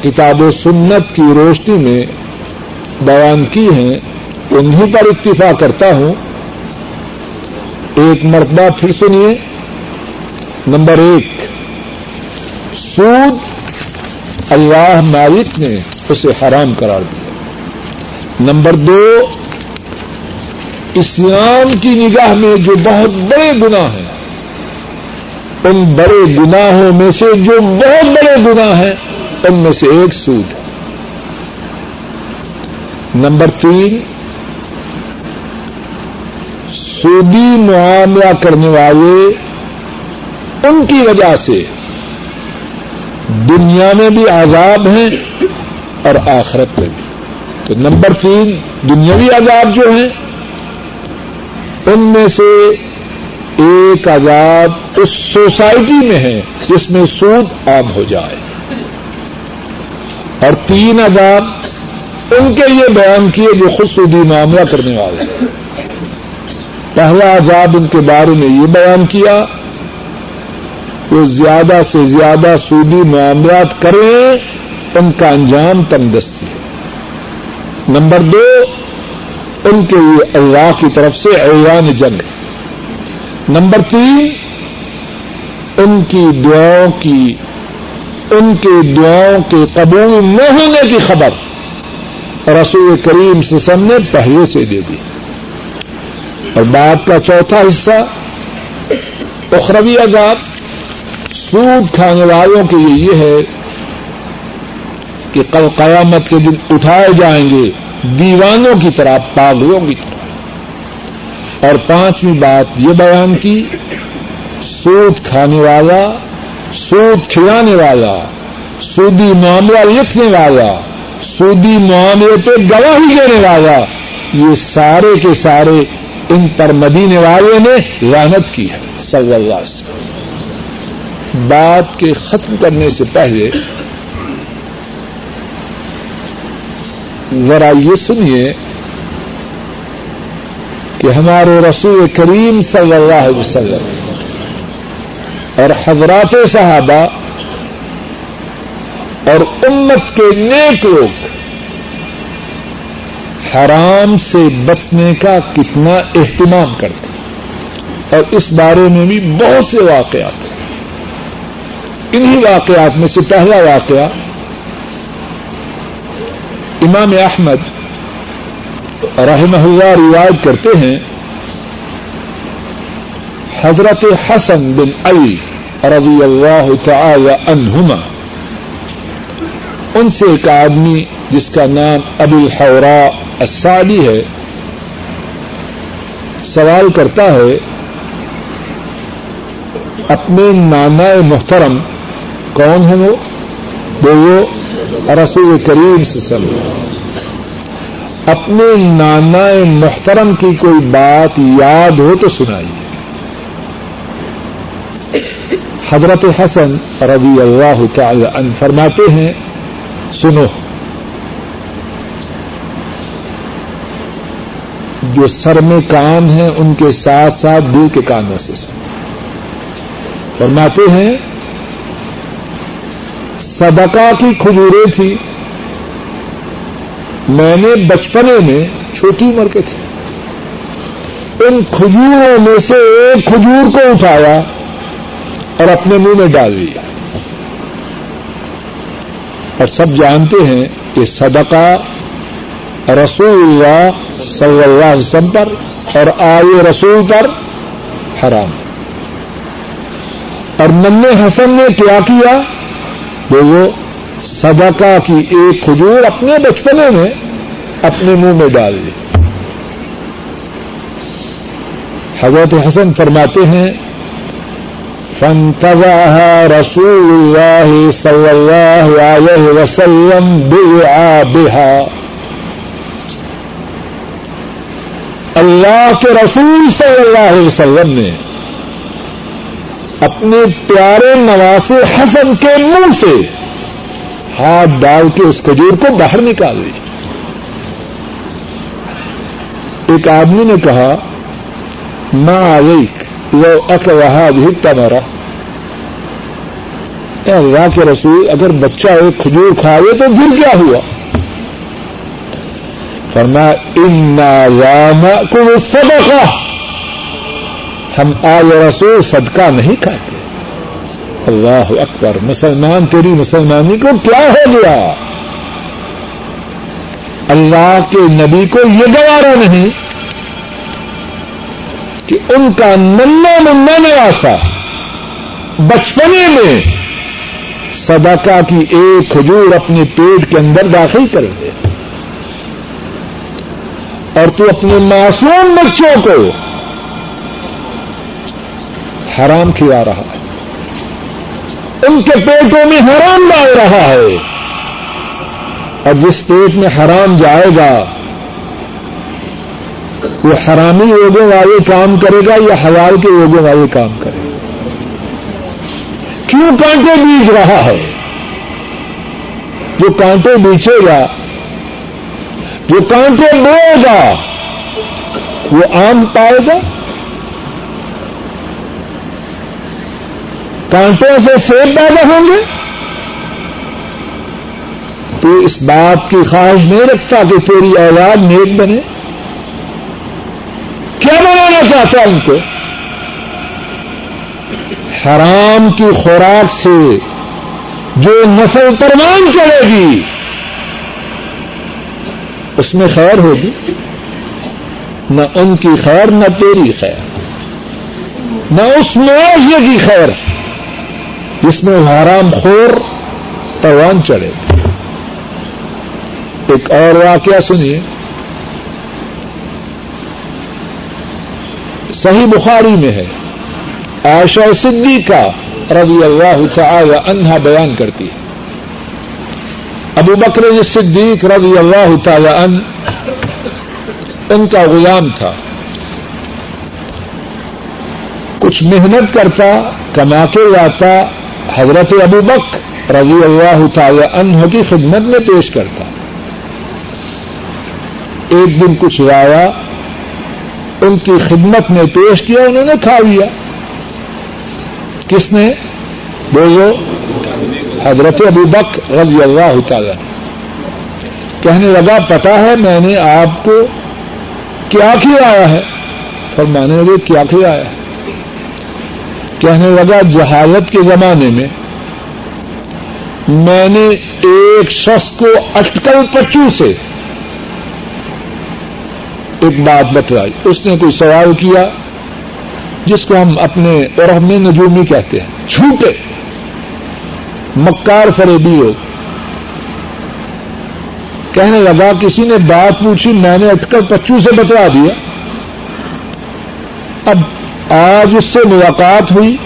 کتاب و سنت کی روشنی میں بیان کی ہیں انہیں پر اتفاق کرتا ہوں۔ ایک مرتبہ پھر سنیے۔ نمبر ایک، سود اللہ مالک نے اسے حرام قرار دیا۔ نمبر دو، اسلام کی نگاہ میں جو بہت بڑے گناہ ہیں، ان بڑے گناہوں میں سے جو بہت بڑے گناہ ہیں، ان میں سے ایک سود ہے۔ نمبر تین، سودی معاملہ کرنے والے ان کی وجہ سے دنیا میں بھی عذاب ہیں اور آخرت میں بھی۔ تو نمبر تین، دنیاوی عذاب جو ہیں، ان میں سے ایک عذاب اس سوسائٹی میں ہے جس میں سود عام ہو جائے۔ اور تین عذاب ان کے یہ بیان کیے جو خود سودی معاملہ کرنے والے ہیں۔ پہلا عذاب ان کے بارے میں یہ بیان کیا وہ زیادہ سے زیادہ سودی معاملات کریں، ان کا انجام تندرستی ہے۔ نمبر دو، ان کے لیے اللہ کی طرف سے ایوان جنگ نمبر تین، ان کی دعاؤں کی، ان کے دعاؤں کے قبول نہ ہونے کی خبر رسول کریم سسم نے پہلے سے دے دی۔ اور بات کا چوتھا حصہ، اخروی عذاب۔ سود کھانے والوں کے لیے یہ ہے کہ کل قیامت کے دن اٹھائے جائیں گے دیوانوں کی طرح، پاگلوں کی طرح۔ اور پانچویں بات یہ بیان کی، سود کھانے والا، سود کھلانے والا، سودی معاملہ لکھنے والا، سودی معاملے پہ گواہی دینے والا، یہ سارے کے سارے ان پر مدینے والے نے رحمت کی ہے، صلی اللہ علیہ وسلم۔ بات کے ختم کرنے سے پہلے ذرا یہ سنیے کہ ہمارے رسول کریم صلی اللہ علیہ وسلم اور حضرات صحابہ اور امت کے نیک لوگ حرام سے بچنے کا کتنا اہتمام کرتے اور اس بارے میں بھی بہت سے واقعات انہی واقعات میں سے پہلا واقعہ امام احمد رحمہ اللہ روایت کرتے ہیں، حضرت حسن بن علی رضی اللہ تعالی عنہما۔ ان سے ایک آدمی جس کا نام ابو الحورا السعدی ہے، سوال کرتا ہے، اپنے نانا محترم کون ہے وہ؟ وہ رسول کریم سے سل اپنے نانا محترم کی کوئی بات یاد ہو تو سنائیے۔ حضرت حسن رضی اللہ تعالی عنہ فرماتے ہیں، سنو۔ جو سر میں کان ہیں، ان کے ساتھ ساتھ دل کے کانوں سے سنو۔ فرماتے ہیں صدقہ کی کھجوریں تھی میں نے بچپنے میں چھوٹی عمر کے تھے۔ ان کھجوروں میں سے ایک کھجور کو اٹھایا اور اپنے منہ میں ڈال دیا۔ اور سب جانتے ہیں کہ صدقہ رسول اللہ صلی اللہ علیہ وسلم پر اور آئے رسول پر حرام۔ اور من حسن نے کیا کیا؟ وہ صدقہ کی ایک کھجور اپنے بچپنے میں اپنے منہ میں ڈال دی حضرت حسن فرماتے ہیں، فانتظرها رسول اللہ صلی اللہ علیہ وسلم بها اللہ کے رسول صلی اللہ علیہ وسلم نے اپنے پیارے نواز حسن کے منہ سے ہاتھ ڈال کے اس کھجور کو باہر نکال دی۔ ایک آدمی نے کہا ماں علیک، لو اک رہا بھی میرا اللہ کے رسول، اگر بچہ ایک کھجور کھائے تو پھر کیا ہوا؟ فرما ان رام کو صدقہ ہم آج رسول صدقہ نہیں کھاتے۔ اللہ اکبر، مسلمان، تیری مسلمانی کو کیا ہو گیا؟ اللہ کے نبی کو یہ گوارا نہیں کہ ان کا ننا منا نواسا بچپنے میں صدقہ کی ایک کھجور اپنے پیٹ کے اندر داخل کریں گے اور تو اپنے معصوم بچوں کو حرام کھلا رہا ہے۔ ان کے پیٹوں میں حرام ڈال رہا ہے۔ اور جس پیٹ میں حرام جائے گا، وہ حرامی لوگوں والے کام کرے گا یا حلال کے لوگوں والے کام کرے گا؟ کیوں کانٹے بیج رہا ہے؟ جو کانٹے بیچے گا، جو کانٹے بوئے گا وہ آم پائے گا؟ کانٹوں سے سیب پیدا ہوں گے؟ تو اس بات کی خواہش نہیں رکھتا کہ تیری اولاد نیک بنے۔ کیا بنانا چاہتا ان کو؟ حرام کی خوراک سے جو نسل پروان چلے گی، اس میں خیر ہوگی۔ نہ ان کی خیر، نہ تیری خیر۔ نہ اس معاشرے کی خیر۔ جس میں حرام خور پروان چڑھے۔ ایک اور واقعہ سنیے۔ صحیح بخاری میں ہے۔ عائشہ صدیقہ رضی اللہ تعالی عنہا بیان کرتی ہے۔ ابو بکر صدیق رضی اللہ تعالی عنہ، ان کا غلام تھا۔ کچھ محنت کرتا، کما کے لاتا حضرت ابو بک رضی اللہ تعالی عنہ کی خدمت میں پیش کرتا۔ ایک دن کچھ لایا ان کی خدمت میں پیش کیا، انہوں نے کھا لیا۔ کس نے؟ بولو حضرت ابو بک رضی اللہ تعالی کہنے لگا پتا ہے میں نے آپ کو کیا کھلایا ہے؟ اور میں نے کیا کھلایا ہے؟ کہنے لگا، جہالت کے زمانے میں میں نے ایک شخص کو اٹکل پچو سے ایک بات بتلائی۔ اس نے کوئی سوال کیا جس کو ہم اپنے رحم نجومی کہتے ہیں۔ چھوٹے مکار فریبی لوگ کہنے لگا، کسی نے بات پوچھی، میں نے اٹھ کر پچو سے بتلا دیا۔ اب آج اس سے ملاقات ہوئی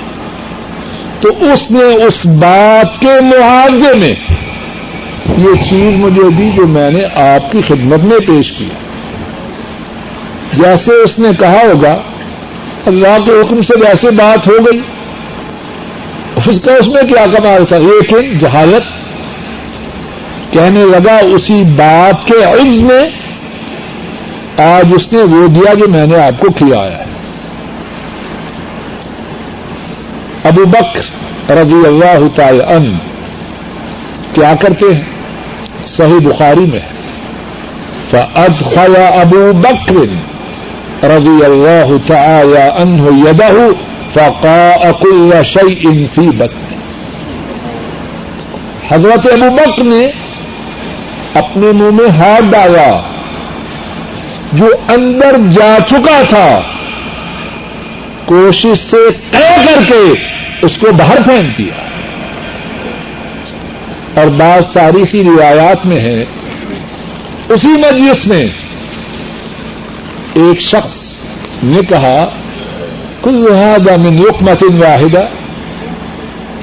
تو اس نے اس بات کے معاوضے میں یہ چیز مجھے دی جو میں نے آپ کی خدمت میں پیش کی۔ جیسے اس نے کہا ہوگا، اللہ کے حکم سے ویسے بات ہو گئی۔ اس کا اس میں کیا کمال تھا؟ لیکن جہالت۔ کہنے لگا، اسی بات کے عز میں آج اس نے وہ دیا جو میں نے آپ کو کھلایا ہے۔ ابو بکر رضی اللہ تعالی ان کیا کرتے ہیں؟ صحیح بخاری میں فأدخل ابو بکر رضی اللہ تعالی عنہ یدہ فقاء كل شيء في بطن۔ حضرت ابو بک نے اپنے منہ میں ہاتھ ڈالا جو اندر جا چکا تھا۔ کوشش سے طے کر کے اس کو باہر پھینک دیا۔ اور بعض تاریخی روایات میں ہے، اسی مجلس میں ایک شخص نے کہا، کل من یقمت واحدہ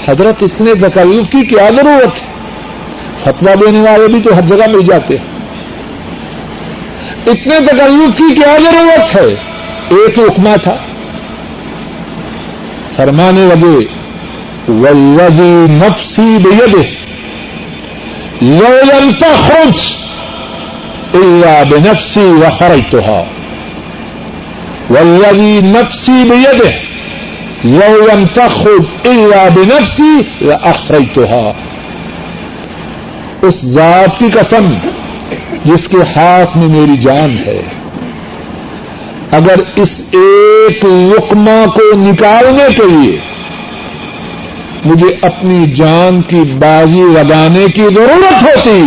حضرت اتنے تکلیف کی کیا ضرورت ہے؟ فتوا دینے والے بھی تو ہر جگہ مل جاتے ہیں۔ اتنے تکلیف کی کیا ضرورت ہے؟ ایک رکما تھا۔ فرمانے لگے ولدی نفسی بید لو لم تخرج الا بنفسی وخرجتها والذي نفسی بيده لو لم تخرج الا بنفسی لاخرجتها اس ذات کی قسم جس کے ہاتھ میں میری جان ہے اگر اس ایک لقمہ کو نکالنے کے لیے مجھے اپنی جان کی بازی لگانے کی ضرورت ہوتی،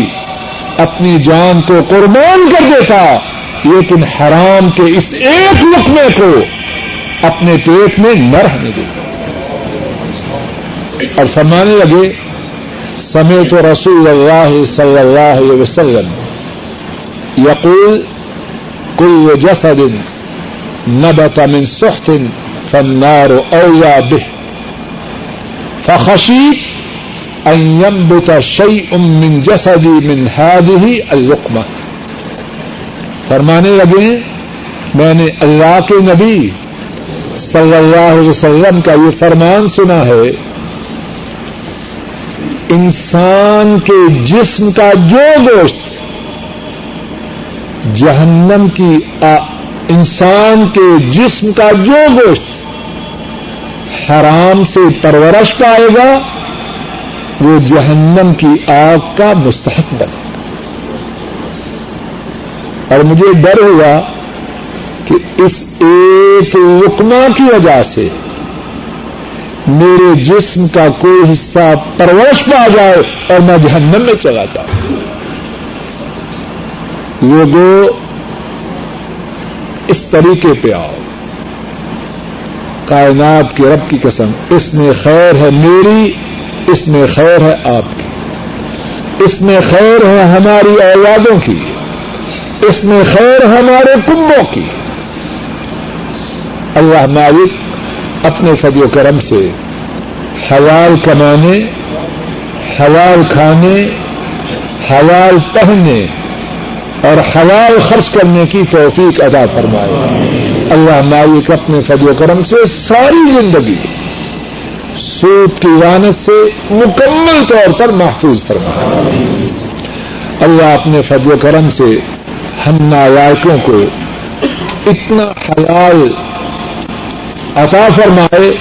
اپنی جان کو قربان کر دیتا، لیکن حرام کے اس ایک لقمے کو اپنے پیٹ میں نہ رہنے دیتا۔ اور فرمانے لگے سمے تو رسول اللہ صلی اللہ علیہ وسلم یقول، کل جسد نبت من سخت فالنار اولا به. فخشی ان ينبت شيء من جسدي من هذه اللقمه فرمانے لگے میں نے اللہ کے نبی صلی اللہ علیہ وسلم کا یہ فرمان سنا ہے، انسان کے جسم کا جو گوشت جہنم کی انسان کے جسم کا جو گوشت حرام سے پرورش پائے گا، وہ جہنم کی آگ کا مستحق بنے اور مجھے ڈر ہوا کہ اس ایک رکما کی وجہ سے میرے جسم کا کوئی حصہ پرورش پہ آ جائے اور میں جہنم میں چلا جاؤں۔ لوگوں اس طریقے پہ آؤ۔ کائنات کے رب کی قسم، اس میں خیر ہے میری، اس میں خیر ہے آپ کی۔ اس میں خیر ہے ہماری اولادوں کی، اس میں خیر ہمارے کنبوں کی۔ اللہ مالک اپنے فضل و کرم سے حلال کمانے، حلال کھانے، حلال پہننے اور حلال خرچ کرنے کی توفیق ادا فرمائے۔ اللہ مالک اپنے فضل و کرم سے ساری زندگی سود کی وانت سے مکمل طور پر محفوظ فرمائے۔ اللہ اپنے فضل و کرم سے ہم نالائکوں کو اتنا حلال عطا فرمائے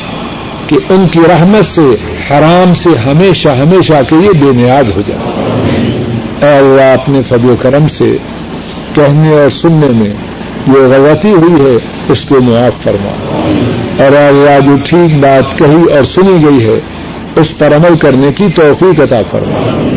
کہ ان کی رحمت سے، حرام سے ہمیشہ ہمیشہ کے لیے بے نیاز ہو جائے۔ اے اللہ اپنے فضل و کرم سے کہنے اور سننے میں جو غلطی ہوئی ہے، اس کو معاف فرما۔ اور اللہ جو ٹھیک بات کہی اور سنی گئی ہے، اس پر عمل کرنے کی توفیق عطا فرما۔